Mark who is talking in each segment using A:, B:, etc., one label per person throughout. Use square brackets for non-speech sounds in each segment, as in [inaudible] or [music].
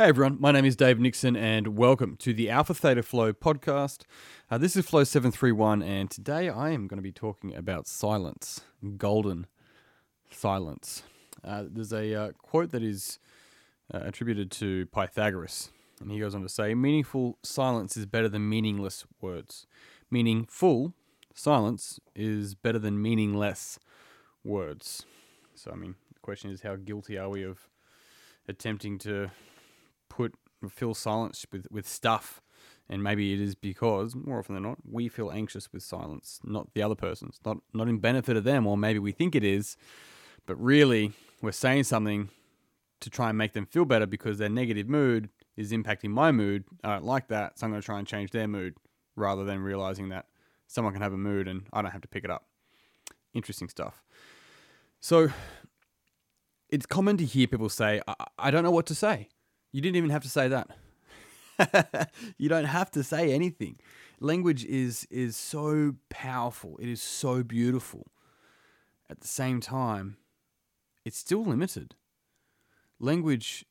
A: Hey everyone, my name is Dave Nixon and welcome to the Alpha Theta Flow podcast. Uh, this is Flow 731 and today I am going to be talking about silence, golden silence. Uh, there's a uh, quote that is uh, attributed to Pythagoras and he goes on to say, Meaningful silence is better than meaningless words. Meaningful silence is better than meaningless words. So, I mean, the question is how guilty are we of attempting to put fill silence with with stuff and maybe it is because more often than not we feel anxious with silence not the other person's not not in benefit of them or maybe we think it is but really we're saying something to try and make them feel better because their negative mood is impacting my mood i don't like that so i'm going to try and change their mood rather than realizing that someone can have a mood and i don't have to pick it up. Interesting stuff. So it's common to hear people say i, I don't know what to say you didn't even have to say that. [laughs] you don't have to say anything. Language is is so powerful. It is so beautiful. At the same time, it's still limited. Language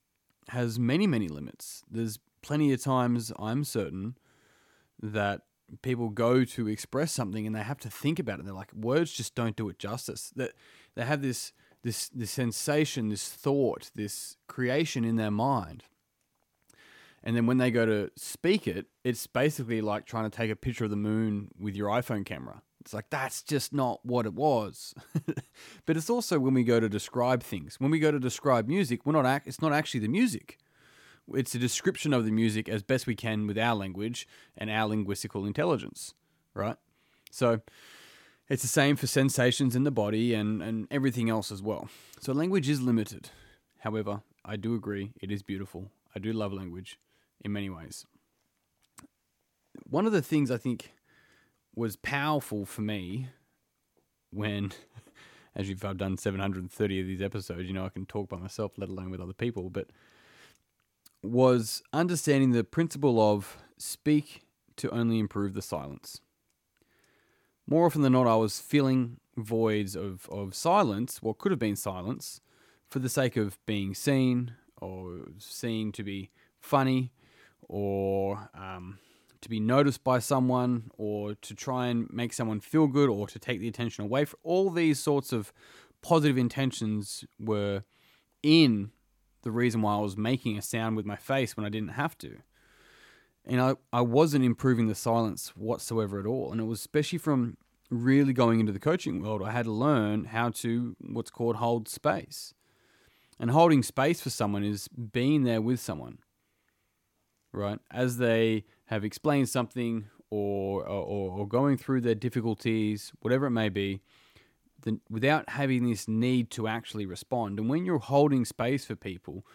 A: has many many limits. There's plenty of times I'm certain that people go to express something and they have to think about it. They're like words just don't do it justice. That they have this this this sensation, this thought, this creation in their mind. And then when they go to speak it, it's basically like trying to take a picture of the moon with your iPhone camera. It's like that's just not what it was. [laughs] but it's also when we go to describe things. When we go to describe music, we're not ac- it's not actually the music. It's a description of the music as best we can with our language and our linguistical intelligence, right? So it's the same for sensations in the body and, and everything else as well. So language is limited. However, I do agree it is beautiful. I do love language in many ways. One of the things I think was powerful for me when, [laughs] as you've I've done 730 of these episodes, you know, I can talk by myself, let alone with other people, but was understanding the principle of speak to only improve the silence. More often than not, I was filling voids of, of silence, what could have been silence, for the sake of being seen or seen to be funny or um, to be noticed by someone or to try and make someone feel good or to take the attention away all these sorts of positive intentions were in the reason why I was making a sound with my face when I didn't have to. And I, I wasn't improving the silence whatsoever at all. And it was especially from really going into the coaching world, I had to learn how to what's called hold space. And holding space for someone is being there with someone, right? As they have explained something or, or, or going through their difficulties, whatever it may be, without having this need to actually respond. And when you're holding space for people,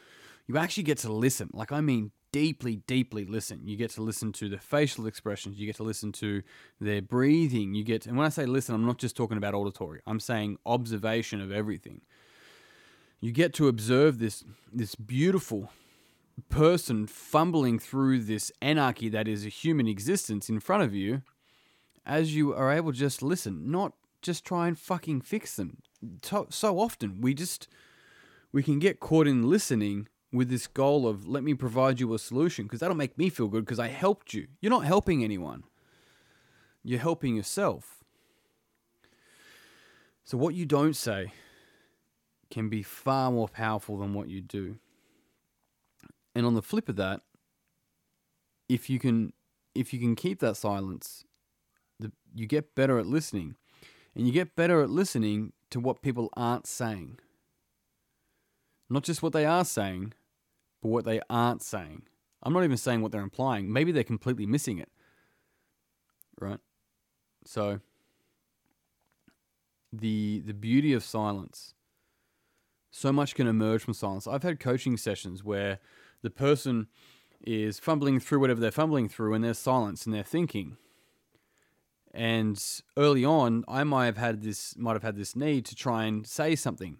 A: you actually get to listen. Like, I mean, deeply, deeply listen. You get to listen to the facial expressions. You get to listen to their breathing. You get, and when I say listen, I'm not just talking about auditory. I'm saying observation of everything. You get to observe this this beautiful person fumbling through this anarchy that is a human existence in front of you, as you are able to just listen, not just try and fucking fix them. So often we just we can get caught in listening with this goal of let me provide you a solution because that'll make me feel good because I helped you. You're not helping anyone. You're helping yourself. So what you don't say can be far more powerful than what you do. And on the flip of that, if you can if you can keep that silence, the, you get better at listening. And you get better at listening to what people aren't saying. Not just what they are saying, but what they aren't saying. I'm not even saying what they're implying. Maybe they're completely missing it. Right? So the the beauty of silence. So much can emerge from silence. I've had coaching sessions where the person is fumbling through whatever they're fumbling through and there's silence and they're thinking. And early on, I might have had this might have had this need to try and say something.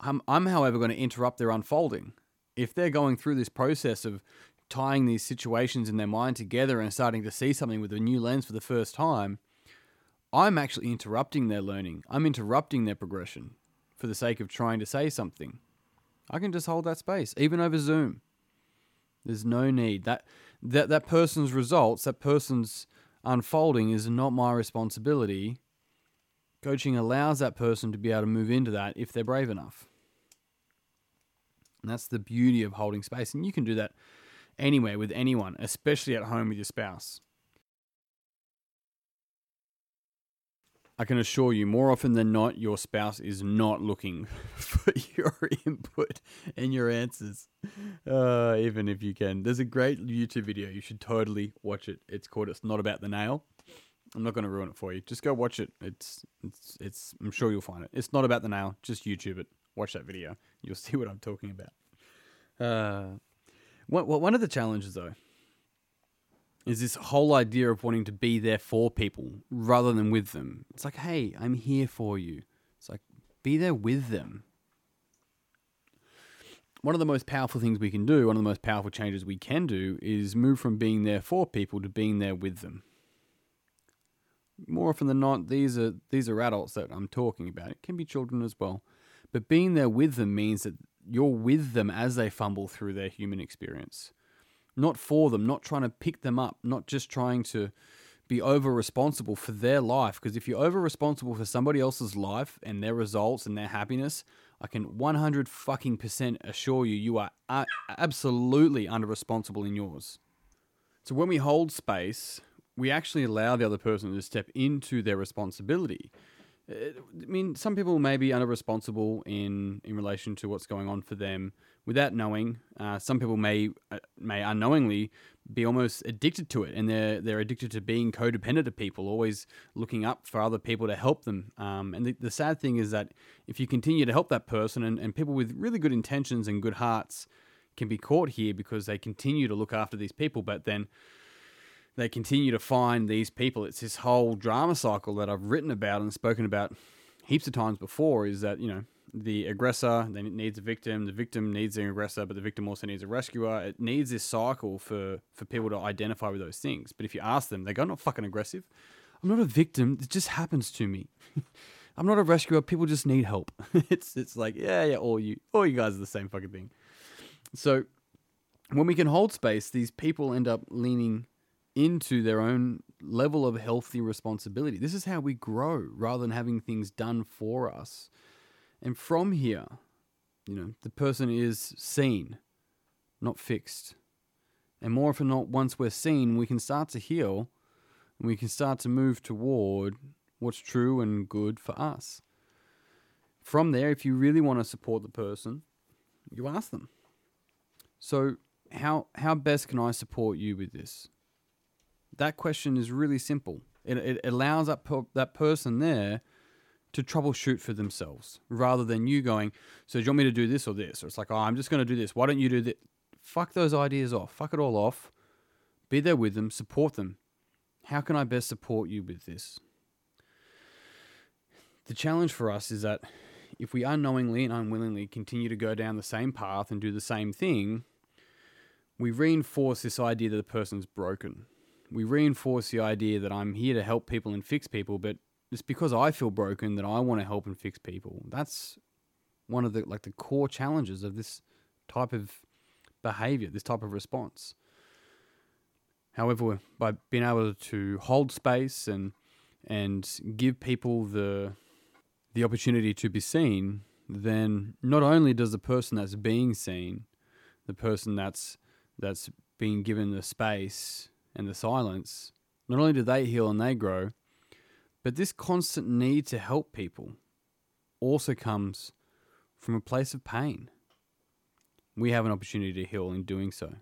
A: I'm, I'm however going to interrupt their unfolding. If they're going through this process of tying these situations in their mind together and starting to see something with a new lens for the first time, I'm actually interrupting their learning. I'm interrupting their progression for the sake of trying to say something. I can just hold that space, even over Zoom. There's no need. That that that person's results, that person's unfolding is not my responsibility. Coaching allows that person to be able to move into that if they're brave enough. And that's the beauty of holding space. And you can do that anywhere with anyone, especially at home with your spouse. I can assure you, more often than not, your spouse is not looking [laughs] for your input and your answers, uh, even if you can. There's a great YouTube video. You should totally watch it. It's called "It's Not About the Nail." I'm not going to ruin it for you. Just go watch it. It's it's it's. I'm sure you'll find it. It's not about the nail. Just YouTube it. Watch that video. You'll [laughs] see what I'm talking about. Uh, one one of the challenges though is this whole idea of wanting to be there for people rather than with them. It's like, hey, I'm here for you. It's like, be there with them. One of the most powerful things we can do, one of the most powerful changes we can do, is move from being there for people to being there with them. More often than not, these are these are adults that I'm talking about. It can be children as well. But being there with them means that you're with them as they fumble through their human experience not for them, not trying to pick them up, not just trying to be over responsible for their life. Because if you're over responsible for somebody else's life and their results and their happiness, I can 100 fucking percent assure you, you are absolutely under responsible in yours. So when we hold space, we actually allow the other person to step into their responsibility. I mean, some people may be under responsible in in relation to what's going on for them without knowing. Uh, some people may uh, may unknowingly be almost addicted to it, and they're they're addicted to being codependent to people, always looking up for other people to help them. Um, and the, the sad thing is that if you continue to help that person, and, and people with really good intentions and good hearts can be caught here because they continue to look after these people, but then they continue to find these people. It's this whole drama cycle that I've written about and spoken about heaps of times before. Is that you know the aggressor then it needs a victim, the victim needs the aggressor, but the victim also needs a rescuer. It needs this cycle for for people to identify with those things. But if you ask them, they go, "I'm not fucking aggressive. I'm not a victim. It just happens to me." [laughs] I'm not a rescuer. People just need help. [laughs] it's it's like yeah yeah all you all you guys are the same fucking thing. So when we can hold space, these people end up leaning into their own level of healthy responsibility. This is how we grow rather than having things done for us. And from here, you know, the person is seen, not fixed. And more often not, once we're seen, we can start to heal and we can start to move toward what's true and good for us. From there, if you really want to support the person, you ask them. So, how, how best can I support you with this? That question is really simple. It, it allows that, per, that person there to troubleshoot for themselves rather than you going, So, do you want me to do this or this? Or it's like, Oh, I'm just going to do this. Why don't you do that? Fuck those ideas off. Fuck it all off. Be there with them, support them. How can I best support you with this? The challenge for us is that if we unknowingly and unwillingly continue to go down the same path and do the same thing, we reinforce this idea that the person's broken we reinforce the idea that I'm here to help people and fix people, but it's because I feel broken that I want to help and fix people. That's one of the like the core challenges of this type of behavior, this type of response. However, by being able to hold space and and give people the the opportunity to be seen, then not only does the person that's being seen, the person that's that's being given the space and the silence, not only do they heal and they grow, but this constant need to help people also comes from a place of pain. We have an opportunity to heal in doing so.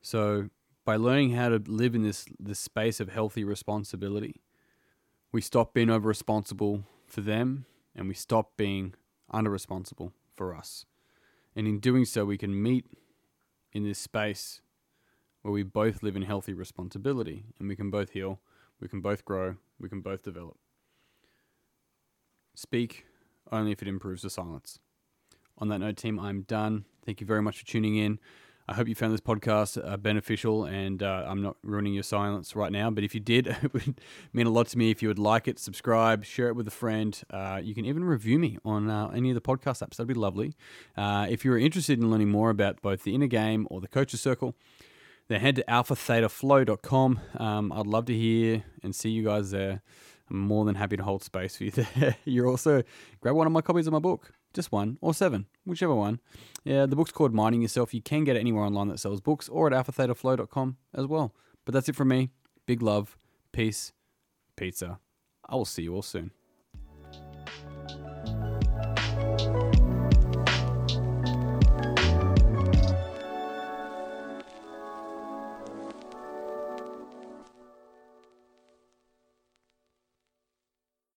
A: So, by learning how to live in this, this space of healthy responsibility, we stop being over responsible for them and we stop being under responsible for us. And in doing so, we can meet in this space where we both live in healthy responsibility and we can both heal, we can both grow, we can both develop. Speak only if it improves the silence. On that note, team, I'm done. Thank you very much for tuning in. I hope you found this podcast uh, beneficial and uh, I'm not ruining your silence right now. But if you did, [laughs] it would mean a lot to me if you would like it, subscribe, share it with a friend. Uh, you can even review me on uh, any of the podcast apps. That'd be lovely. Uh, if you're interested in learning more about both the inner game or the coaches circle, then head to alphathetaflow.com. Um, I'd love to hear and see you guys there. I'm more than happy to hold space for you [laughs] there. You're also grab one of my copies of my book, just one or seven, whichever one. Yeah, the book's called Mining Yourself. You can get it anywhere online that sells books or at alphathetaflow.com as well. But that's it from me. Big love, peace, pizza. I will see you all soon.